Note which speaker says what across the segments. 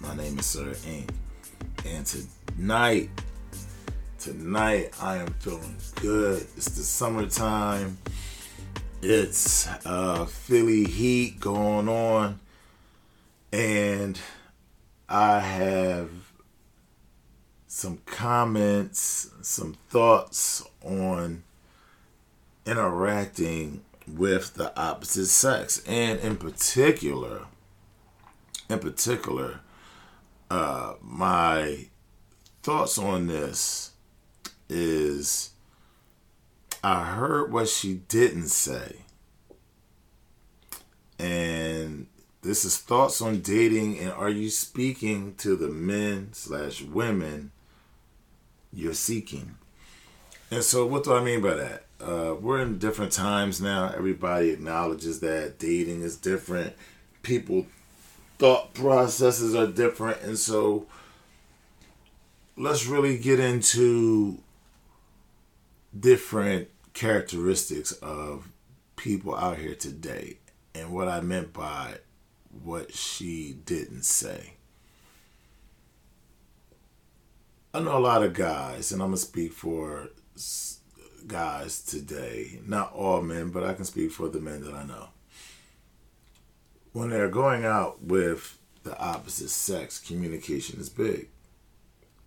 Speaker 1: My name is Sir inQ, And tonight, tonight I am feeling good. It's the summertime. It's uh, Philly heat going on. And I have some comments, some thoughts on interacting with the opposite sex. And in particular, in particular, uh, my thoughts on this is I heard what she didn't say. And this is thoughts on dating and are you speaking to the men slash women you're seeking? And so what do I mean by that? Uh, we're in different times now. Everybody acknowledges that dating is different. People thought processes are different. And so let's really get into different characteristics of people out here today and what I meant by what she didn't say. I know a lot of guys, and I'm going to speak for guys today. Not all men, but I can speak for the men that I know when they're going out with the opposite sex, communication is big.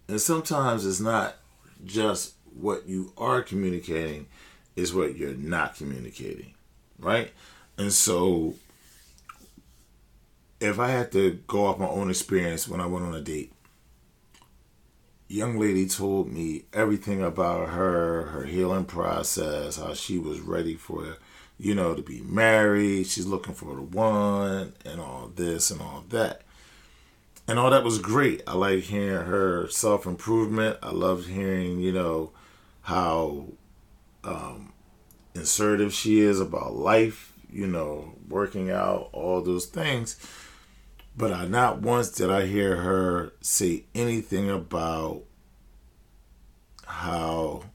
Speaker 1: And sometimes it's not just what you are communicating, is what you're not communicating, right? And so if I had to go off my own experience when I went on a date, young lady told me everything about her, her healing process, how she was ready for you know, to be married. She's looking for the one and all this and all that. And all that was great. I like hearing her self improvement. I loved hearing, you know, how um, assertive she is about life, you know, working out, all those things. But I not once did I hear her say anything about how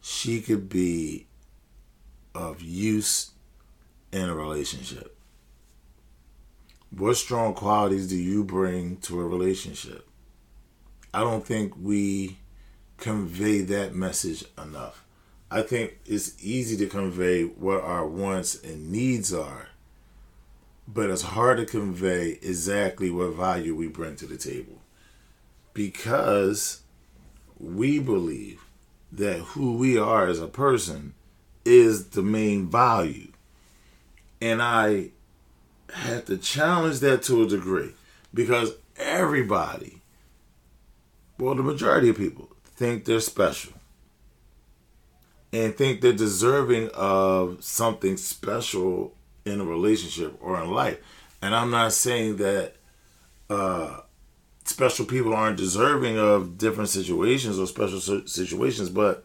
Speaker 1: she could be of use in a relationship? What strong qualities do you bring to a relationship? I don't think we convey that message enough. I think it's easy to convey what our wants and needs are, but it's hard to convey exactly what value we bring to the table because we believe that who we are as a person is the main value. And I had to challenge that to a degree because everybody, well, the majority of people think they're special and think they're deserving of something special in a relationship or in life. And I'm not saying that uh, special people aren't deserving of different situations or special situations, but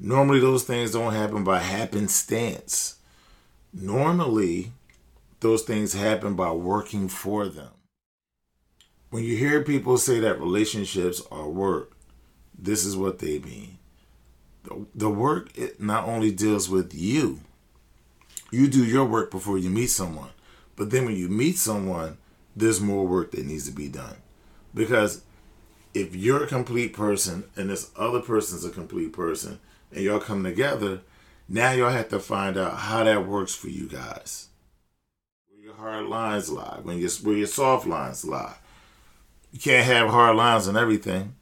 Speaker 1: Normally, those things don't happen by happenstance. Normally, those things happen by working for them. When you hear people say that relationships are work, this is what they mean. The, the work it not only deals with you, you do your work before you meet someone, but then when you meet someone, there's more work that needs to be done. Because if you're a complete person and this other person's a complete person, and y'all come together, now y'all have to find out how that works for you guys. Where your hard lines lie, when your where your soft lines lie. You can't have hard lines on everything,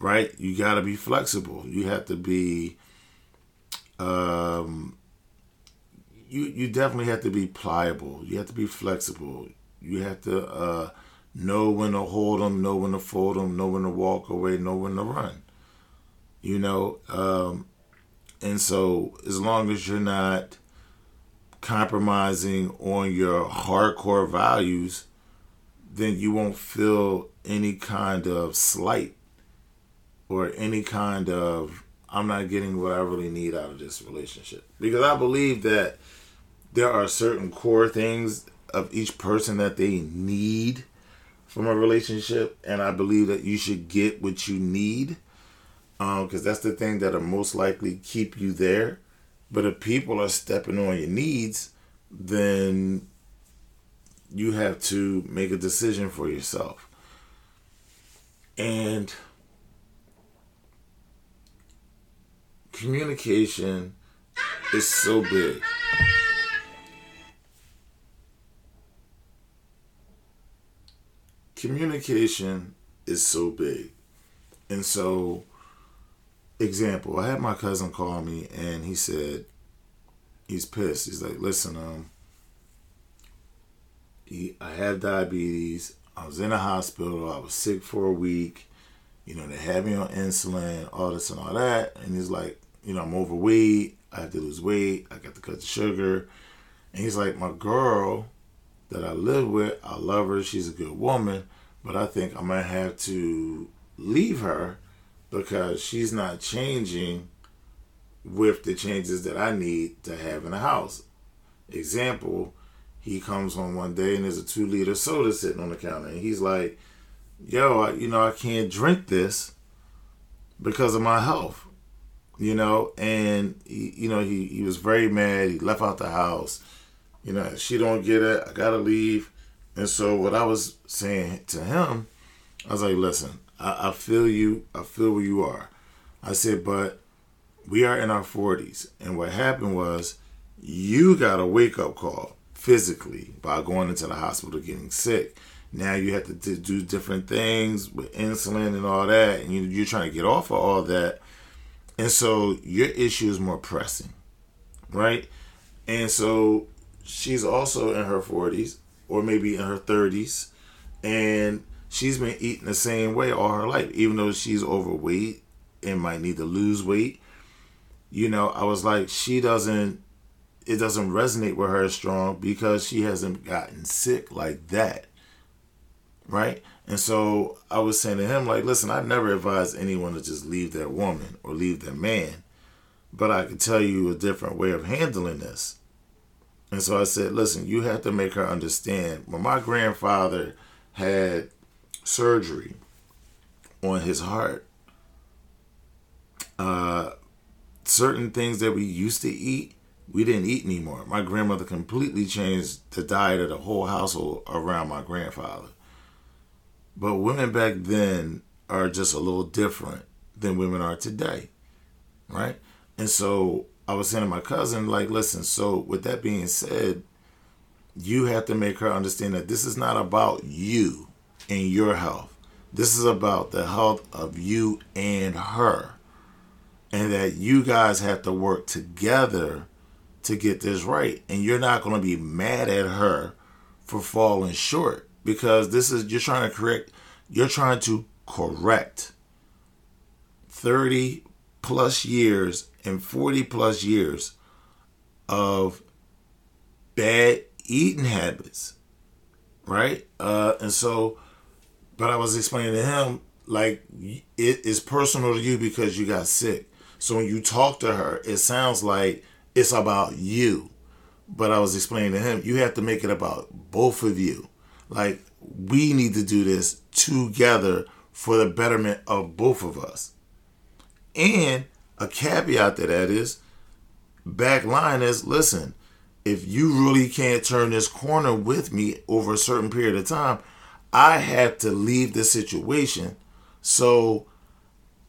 Speaker 1: right? You got to be flexible. You have to be, um, you you definitely have to be pliable. You have to be flexible. You have to uh, know when to hold them, know when to fold them, know when to walk away, know when to run you know um, and so as long as you're not compromising on your hardcore values then you won't feel any kind of slight or any kind of I'm not getting what I really need out of this relationship. Because I believe that there are certain core things of each person that they need from a relationship, and I believe that you should get what you need, because um, that's the thing that'll most likely keep you there. But if people are stepping on your needs, then you have to make a decision for yourself. And communication is so big. Communication is so big. And so, example, I had my cousin call me and he said, he's pissed. He's like, listen, um, he, I have diabetes. I was in a hospital. I was sick for a week. You know, they had me on insulin, all this and all that. And he's like, you know, I'm overweight. I have to lose weight. I got to cut the sugar. And he's like, my girl that I live with, I love her. She's a good woman. But I think I might have to leave her because she's not changing with the changes that I need to have in the house. Example, he comes home one day and there's a two liter soda sitting on the counter. And he's like, yo, I, you know, I can't drink this because of my health you know, and he, you know he, he was very mad. He left out the house. You know, she don't get it. I gotta leave. And so what I was saying to him, I was like, listen, I, I feel you. I feel where you are. I said, but we are in our forties, and what happened was you got a wake up call physically by going into the hospital getting sick. Now you have to do different things with insulin and all that, and you, you're trying to get off of all that and so your issue is more pressing, right? And so she's also in her 40s or maybe in her 30s and she's been eating the same way all her life even though she's overweight and might need to lose weight you know i was like she doesn't it doesn't resonate with her strong because she hasn't gotten sick like that right and so I was saying to him, like, listen, I never advise anyone to just leave their woman or leave their man, but I can tell you a different way of handling this. And so I said, listen, you have to make her understand. When my grandfather had surgery on his heart, uh, certain things that we used to eat, we didn't eat anymore. My grandmother completely changed the diet of the whole household around my grandfather. But women back then are just a little different than women are today, right? And so I was saying to my cousin, like, listen, so with that being said, you have to make her understand that this is not about you and your health. This is about the health of you and her. And that you guys have to work together to get this right. And you're not going to be mad at her for falling short because this is you're trying to correct you're trying to correct 30 plus years and 40 plus years of bad eating habits right uh and so but i was explaining to him like it is personal to you because you got sick. So when you talk to her it sounds like it's about you. But i was explaining to him you have to make it about both of you. Like, we need to do this together for the betterment of both of us. And a caveat to that is back line is listen, if you really can't turn this corner with me over a certain period of time, I have to leave the situation so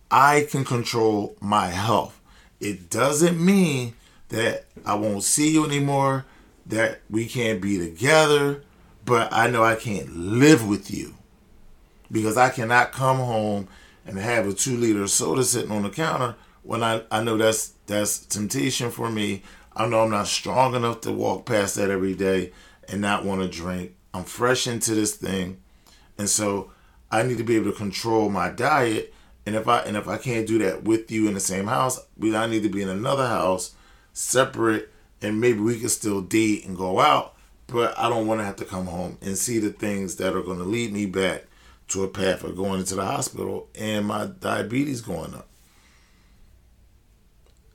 Speaker 1: I can control my health. It doesn't mean that I won't see you anymore, that we can't be together, but I know I can't live with you because I cannot come home and have a two liter soda sitting on the counter when I, I know that's that's temptation for me. I know I'm not strong enough to walk past that every day and not want to drink. I'm fresh into this thing. And so I need to be able to control my diet. And if I and if I can't do that with you in the same house, we I need to be in another house, separate, and maybe we can still date and go out but I don't want to have to come home and see the things that are going to lead me back to a path of going into the hospital and my diabetes going up.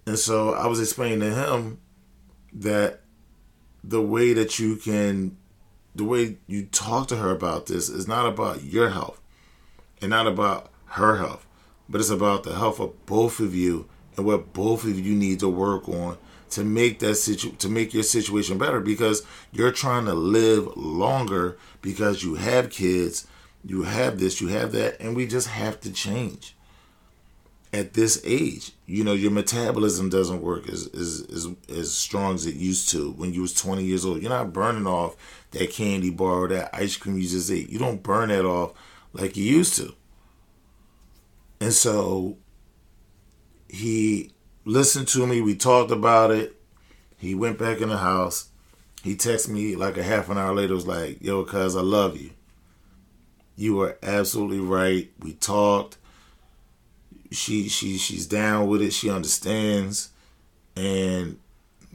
Speaker 1: And so I was explaining to him that the way that you can, the way you talk to her about this is not about your health and not about her health, but it's about the health of both of you and what both of you need to work on to make that situ to make your situation better because you're trying to live longer because you have kids, you have this, you have that, and we just have to change. At this age, you know, your metabolism doesn't work as as, as, as strong as it used to when you was 20 years old. You're not burning off that candy bar or that ice cream you just ate. You don't burn that off like you used to. And so he listened to me. We talked about it. He went back in the house. He texted me like a half an hour later. Was like, "Yo, cuz I love you. You are absolutely right. We talked. She she she's down with it. She understands, and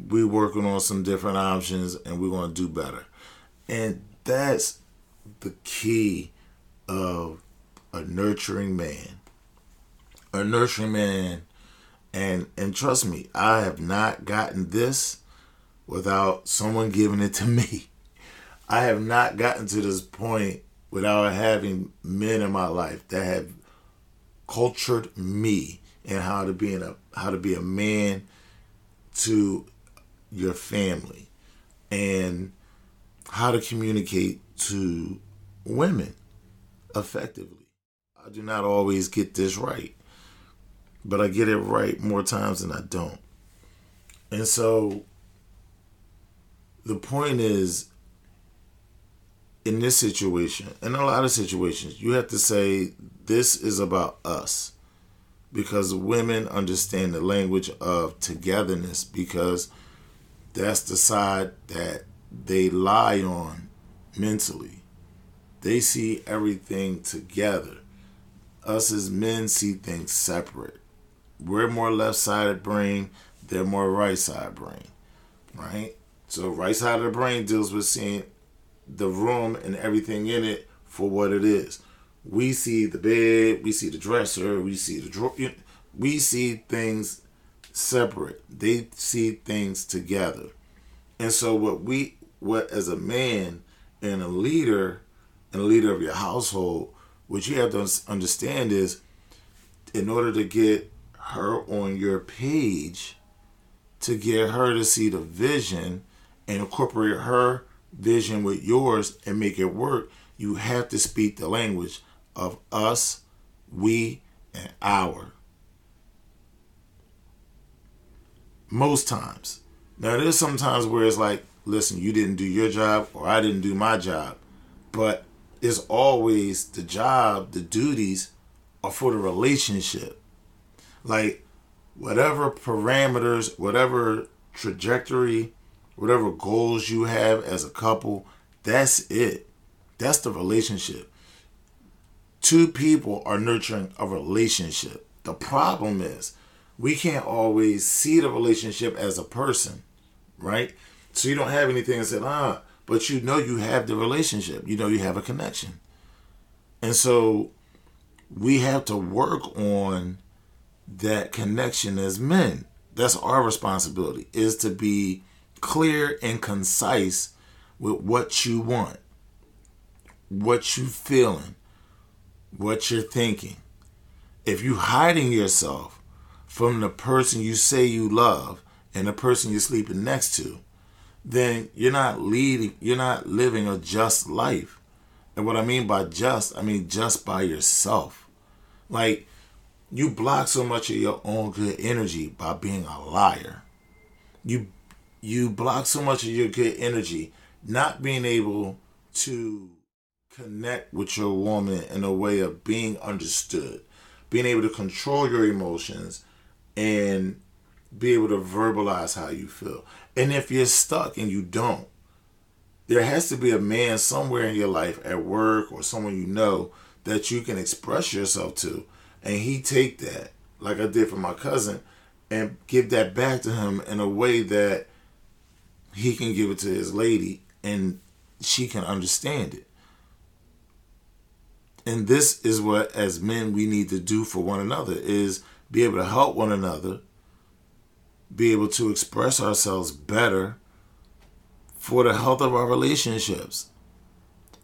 Speaker 1: we're working on some different options, and we're gonna do better. And that's the key of a nurturing man. A nurturing man and and trust me, I have not gotten this without someone giving it to me. I have not gotten to this point without having men in my life that have cultured me and how to be in a how to be a man to your family and how to communicate to women effectively. I do not always get this right but I get it right more times than I don't. And so the point is in this situation, in a lot of situations, you have to say this is about us. Because women understand the language of togetherness because that's the side that they lie on mentally. They see everything together. Us as men see things separate we're more left sided brain, they're more right side brain, right? So right side of the brain deals with seeing the room and everything in it for what it is. We see the bed, we see the dresser, we see the drawer. We see things separate. They see things together. And so what we what as a man and a leader and a leader of your household, what you have to understand is in order to get her on your page to get her to see the vision and incorporate her vision with yours and make it work, you have to speak the language of us, we, and our. Most times. Now, there's sometimes where it's like, listen, you didn't do your job or I didn't do my job. But it's always the job, the duties are for the relationship. Like whatever parameters, whatever trajectory, whatever goals you have as a couple, that's it. That's the relationship. Two people are nurturing a relationship. The problem is we can't always see the relationship as a person, right? So you don't have anything that said, ah, but you know you have the relationship. You know you have a connection. And so we have to work on that connection as men. That's our responsibility is to be clear and concise with what you want, what you feeling, what you're thinking. If you're hiding yourself from the person you say you love and the person you're sleeping next to, then you're not leading, you're not living a just life. And what I mean by just, I mean just by yourself. Like you block so much of your own good energy by being a liar. You you block so much of your good energy not being able to connect with your woman in a way of being understood, being able to control your emotions and be able to verbalize how you feel. And if you're stuck and you don't, there has to be a man somewhere in your life at work or someone you know that you can express yourself to and he take that like I did for my cousin and give that back to him in a way that he can give it to his lady and she can understand it. And this is what as men we need to do for one another is be able to help one another, be able to express ourselves better for the health of our relationships.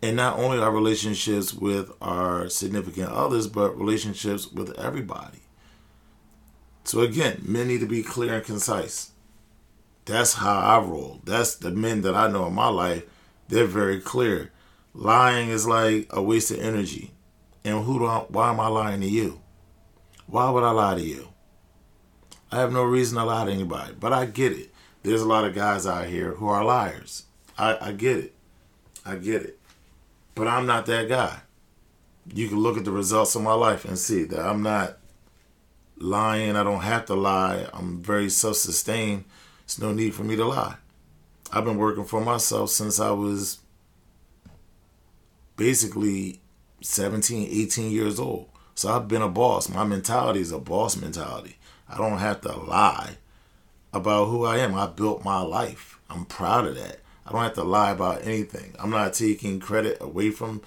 Speaker 1: And not only our relationships with our significant others, but relationships with everybody. So again, men need to be clear and concise. That's how I roll. That's the men that I know in my life. They're very clear. Lying is like a waste of energy. And who do I, why am I lying to you? Why would I lie to you? I have no reason to lie to anybody, but I get it. There's a lot of guys out here who are liars. I, I get it. I get it. But I'm not that guy. You can look at the results of my life and see that I'm not lying. I don't have to lie. I'm very self sustained. There's no need for me to lie. I've been working for myself since I was basically 17, 18 years old. So I've been a boss. My mentality is a boss mentality. I don't have to lie about who I am. I built my life. I'm proud of that. I don't have to lie about anything. I'm not taking credit away from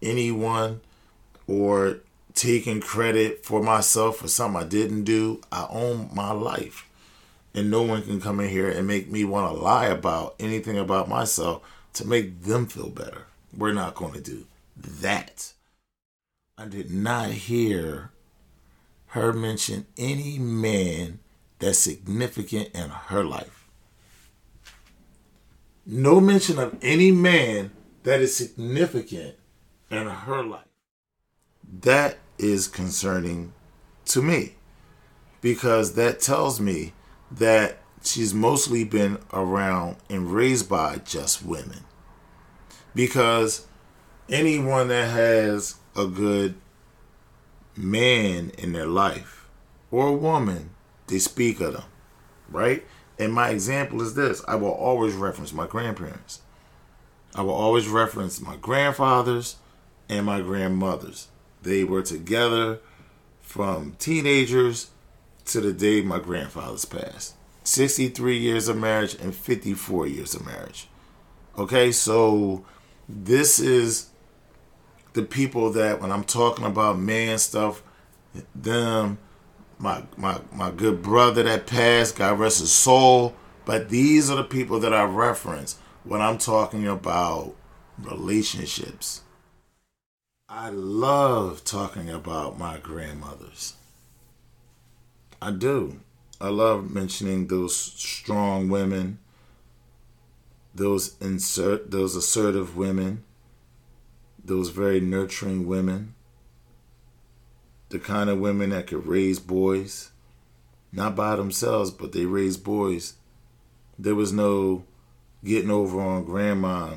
Speaker 1: anyone or taking credit for myself for something I didn't do. I own my life. And no one can come in here and make me want to lie about anything about myself to make them feel better. We're not going to do that. I did not hear her mention any man that's significant in her life. No mention of any man that is significant in her life. That is concerning to me because that tells me that she's mostly been around and raised by just women. Because anyone that has a good man in their life or a woman, they speak of them, right? And my example is this I will always reference my grandparents. I will always reference my grandfathers and my grandmothers. They were together from teenagers to the day my grandfathers passed. 63 years of marriage and 54 years of marriage. Okay, so this is the people that when I'm talking about man stuff, them, my my my good brother that passed, God rest his soul. But these are the people that I reference when I'm talking about relationships. I love talking about my grandmothers. I do. I love mentioning those strong women, those insert those assertive women those very nurturing women, the kind of women that could raise boys, not by themselves, but they raised boys. There was no getting over on grandma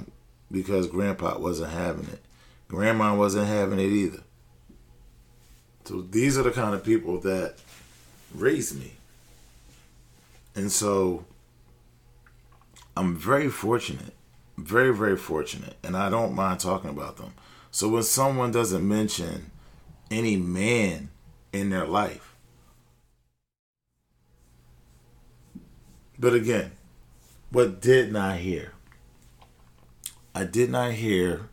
Speaker 1: because grandpa wasn't having it. Grandma wasn't having it either. So these are the kind of people that raised me. And so I'm very fortunate very, very fortunate, and I don't mind talking about them. So when someone doesn't mention any man in their life, but again, what did not hear? I did not hear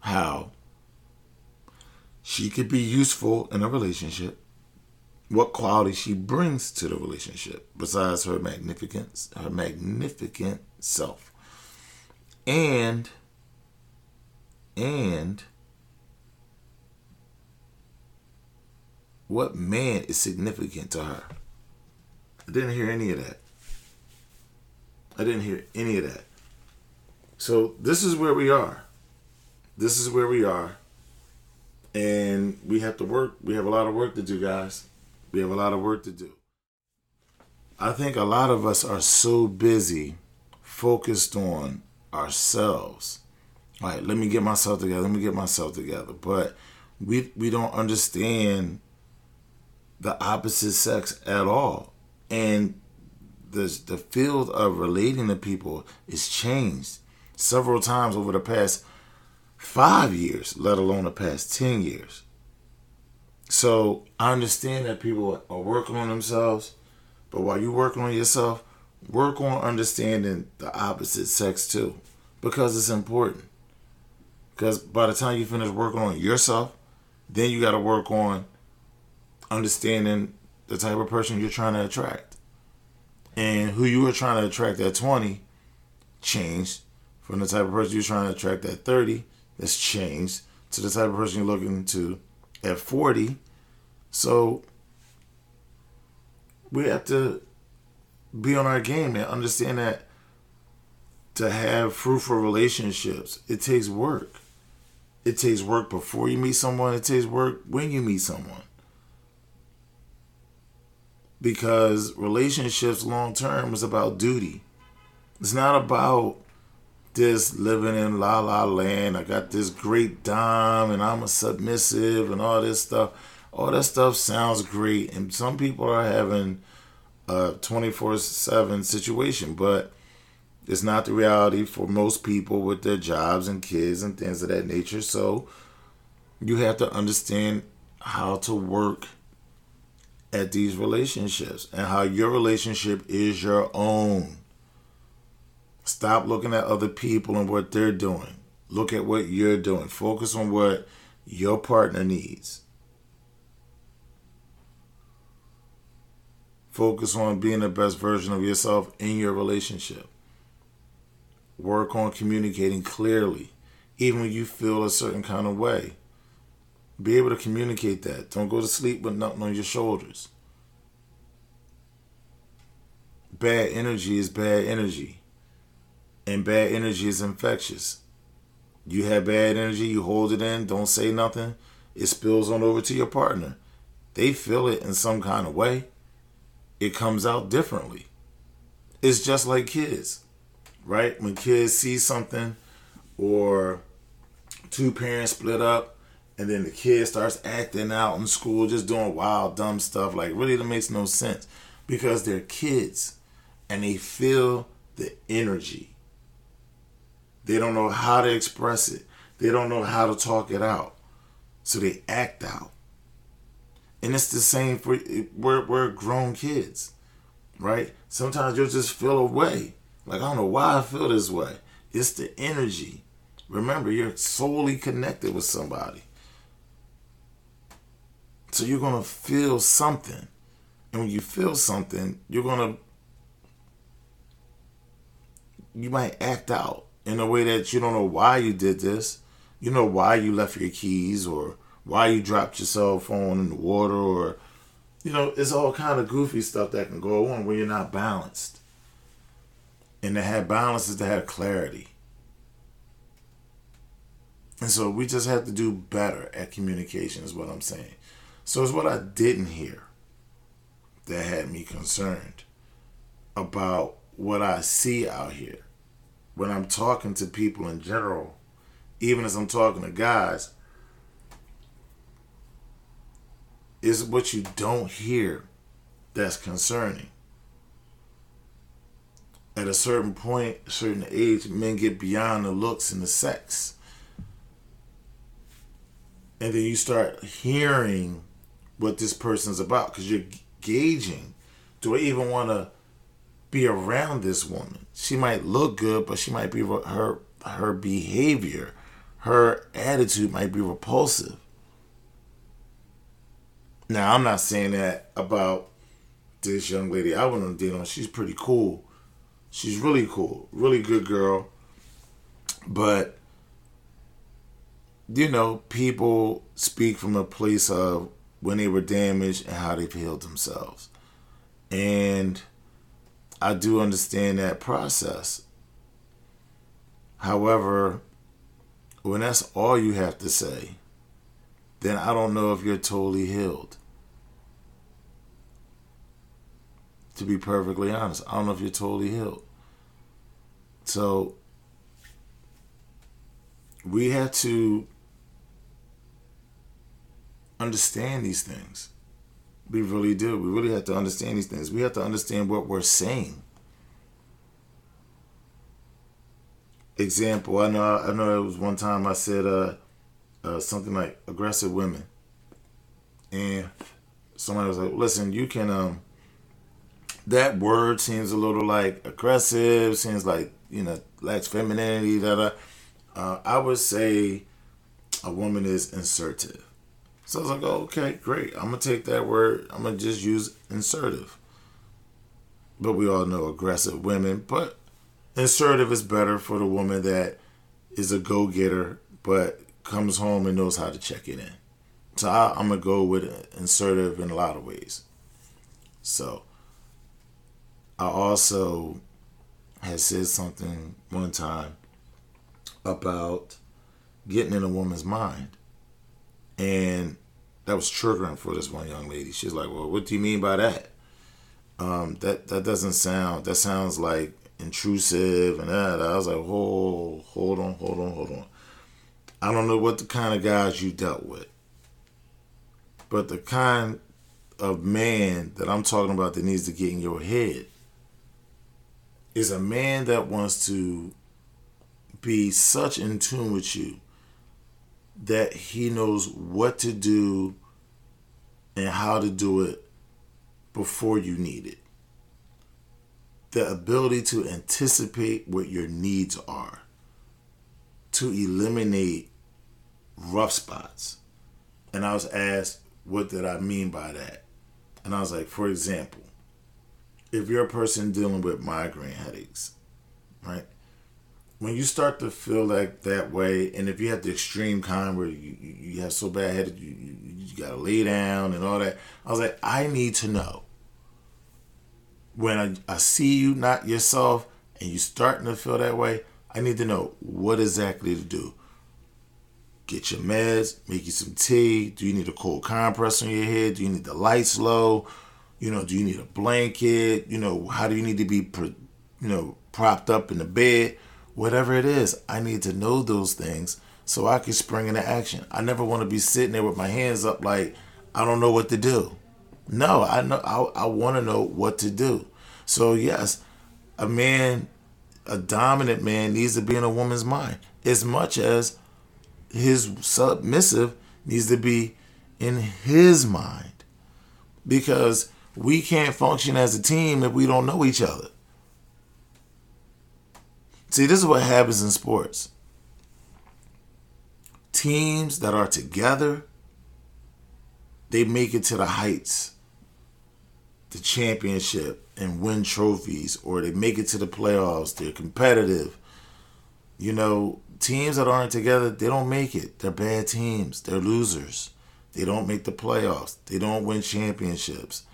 Speaker 1: how she could be useful in a relationship what quality she brings to the relationship besides her magnificence, her magnificent self. And and what man is significant to her? I didn't hear any of that. I didn't hear any of that. So this is where we are. This is where we are. And we have to work. We have a lot of work to do, guys. We have a lot of work to do. I think a lot of us are so busy focused on ourselves. All right, let me get myself together. Let me get myself together. But we we don't understand the opposite sex at all. And the the field of relating to people is changed several times over the past five years, let alone the past ten years. So I understand that people are working on themselves, but while you're working on yourself, work on understanding the opposite sex too, because it's important. Because by the time you finish working on yourself, then you got to work on understanding the type of person you're trying to attract. And who you were trying to attract at 20 changed from the type of person you're trying to attract at 30 that's changed to the type of person you're looking to at 40. So we have to be on our game and understand that to have fruitful relationships, it takes work. It takes work before you meet someone, it takes work when you meet someone. Because relationships long term is about duty. It's not about this living in la la land. I got this great dime and I'm a submissive and all this stuff. All that stuff sounds great. And some people are having a 24 7 situation, but it's not the reality for most people with their jobs and kids and things of that nature. So you have to understand how to work at these relationships and how your relationship is your own. Stop looking at other people and what they're doing. Look at what you're doing. Focus on what your partner needs. Focus on being the best version of yourself in your relationship. Work on communicating clearly, even when you feel a certain kind of way. Be able to communicate that. Don't go to sleep with nothing on your shoulders. Bad energy is bad energy and bad energy is infectious. You have bad energy, you hold it in, don't say nothing, it spills on over to your partner. They feel it in some kind of way. It comes out differently. It's just like kids, right? When kids see something or two parents split up and then the kid starts acting out in school, just doing wild, dumb stuff, like really that makes no sense because they're kids and they feel the energy they don't know how to express it. They don't know how to talk it out. So they act out. And it's the same for we're we're grown kids, right? Sometimes you'll just feel a way. Like I don't know why I feel this way. It's the energy. Remember, you're solely connected with somebody. So you're gonna feel something. And when you feel something, you're gonna you might act out in a way that you don't know why you did this. You know why you left your keys or why you dropped your cell phone in the water or you know, it's all kind of goofy stuff that can go on when you're not balanced. And to have balance is to have clarity. And so we just have to do better at communication, is what I'm saying. So it's what I didn't hear that had me concerned about what I see out here when I'm talking to people in general, even as I'm talking to guys, is what you don't hear that's concerning. At a certain point, a certain age, men get beyond the looks and the sex. And then you start hearing what this person's about because you're gauging do I even want to be around this woman. She might look good, but she might be her her behavior, her attitude might be repulsive. Now, I'm not saying that about this young lady I went on a date on. She's pretty cool. She's really cool, really good girl. But you know, people speak from a place of when they were damaged and how they've healed themselves. And I do understand that process. However, when that's all you have to say, then I don't know if you're totally healed. To be perfectly honest, I don't know if you're totally healed. So, we have to understand these things. We really do. We really have to understand these things. We have to understand what we're saying. Example, I know I know it was one time I said uh, uh, something like aggressive women. And somebody was like, listen, you can um that word seems a little like aggressive, seems like, you know, lacks femininity, da da. Uh, I would say a woman is insertive. So I was like, oh, okay, great. I'm gonna take that word. I'm gonna just use insertive. But we all know aggressive women. But insertive is better for the woman that is a go getter, but comes home and knows how to check it in. So I, I'm gonna go with assertive in a lot of ways. So I also had said something one time about getting in a woman's mind. And that was triggering for this one young lady. She's like, Well, what do you mean by that? Um, that that doesn't sound that sounds like intrusive and that. I was like, hold, hold on, hold on, hold on. I don't know what the kind of guys you dealt with, but the kind of man that I'm talking about that needs to get in your head is a man that wants to be such in tune with you that he knows what to do and how to do it before you need it. The ability to anticipate what your needs are, to eliminate rough spots. And I was asked, what did I mean by that? And I was like, for example, if you're a person dealing with migraine headaches, right? When you start to feel like that way, and if you have the extreme kind where you, you have so bad headache, you, you, you gotta lay down and all that, I was like, I need to know when I, I see you not yourself and you starting to feel that way, I need to know what exactly to do. Get your meds, make you some tea. Do you need a cold compress on your head? Do you need the lights low? You know, do you need a blanket? You know, how do you need to be, you know, propped up in the bed? Whatever it is, I need to know those things so I can spring into action. I never want to be sitting there with my hands up like I don't know what to do. No, I know I, I want to know what to do. So yes, a man, a dominant man needs to be in a woman's mind as much as his submissive needs to be in his mind. Because we can't function as a team if we don't know each other. See, this is what happens in sports. Teams that are together, they make it to the heights, the championship, and win trophies, or they make it to the playoffs. They're competitive. You know, teams that aren't together, they don't make it. They're bad teams. They're losers. They don't make the playoffs. They don't win championships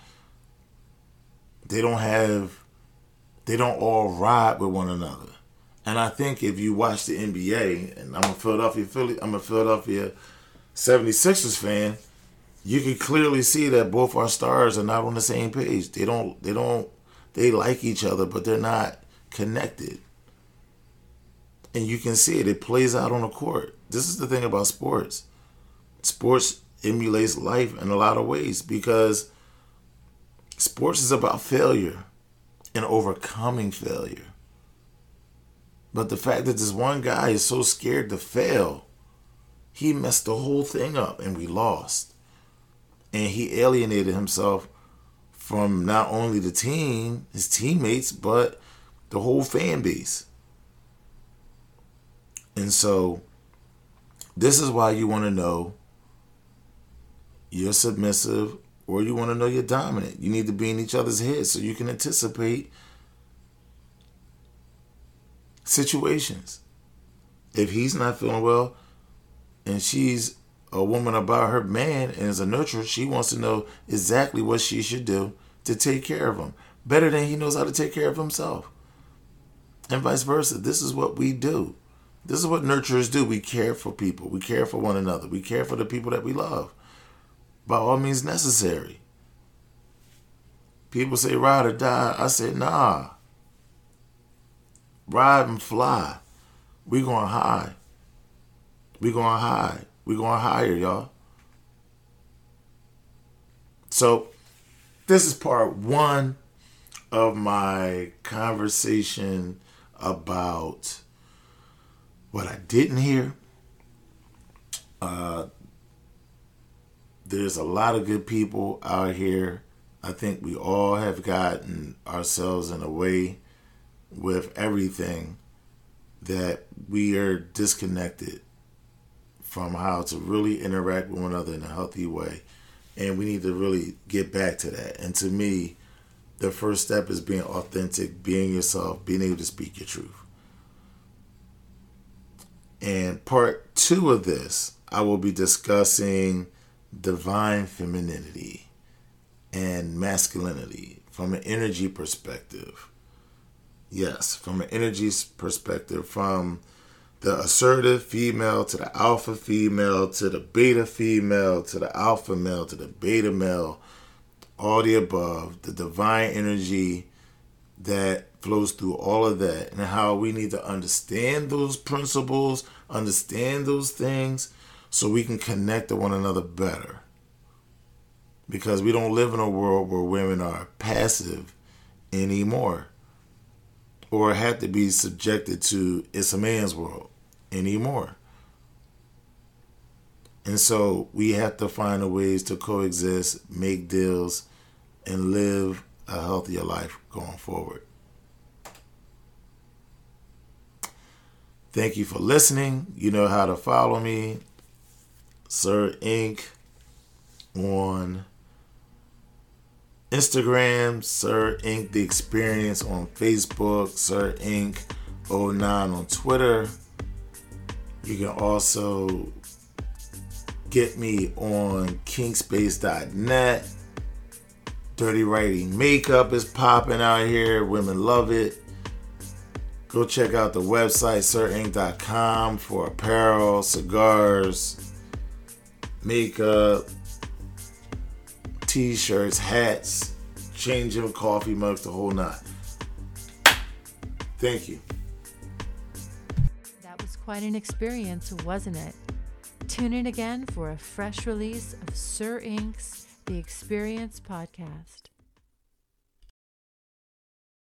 Speaker 1: they don't have they don't all ride with one another. And I think if you watch the NBA, and I'm a Philadelphia Philly, I'm a Philadelphia 76ers fan, you can clearly see that both our stars are not on the same page. They don't they don't they like each other, but they're not connected. And you can see it. It plays out on the court. This is the thing about sports. Sports emulates life in a lot of ways because Sports is about failure and overcoming failure. But the fact that this one guy is so scared to fail, he messed the whole thing up and we lost. And he alienated himself from not only the team, his teammates, but the whole fan base. And so, this is why you want to know you're submissive or you want to know you're dominant. You need to be in each other's heads so you can anticipate situations. If he's not feeling well and she's a woman about her man and is a nurturer, she wants to know exactly what she should do to take care of him better than he knows how to take care of himself. And vice versa. This is what we do. This is what nurturers do. We care for people. We care for one another. We care for the people that we love by all means necessary. People say ride or die. I say nah. Ride and fly. We going high. We going high. We going higher, y'all. So this is part one of my conversation about what I didn't hear. Uh, there's a lot of good people out here I think we all have gotten ourselves in a way with everything that we are disconnected from how to really interact with one another in a healthy way. And we need to really get back to that. And to me, the first step is being authentic, being yourself, being able to speak your truth. And part two of this, I will be discussing divine femininity and masculinity from an energy perspective. Yes, from an energy perspective, from the assertive female to the alpha female to the beta female to the alpha male to the beta male, all the above, the divine energy that flows through all of that, and how we need to understand those principles, understand those things, so we can connect to one another better. Because we don't live in a world where women are passive anymore or have to be subjected to it's a man's world anymore. And so we have to find a ways to coexist, make deals, and live a healthier life going forward. Thank you for listening. You know how to follow me, Sir inQ on Instagram, Sir inQ The Experience on Facebook, Sir inQ 09 on Twitter. You can also get me on kinkspace.net. Dirty Writing Makeup is popping out here. Women love it. Go check out the website, sirinq.com for apparel, cigars, makeup, t shirts, hats, changing coffee mugs, the whole nine. Thank you.
Speaker 2: That was quite an experience, wasn't it? Tune in again for a fresh release of Sir inQ's The Experience podcast.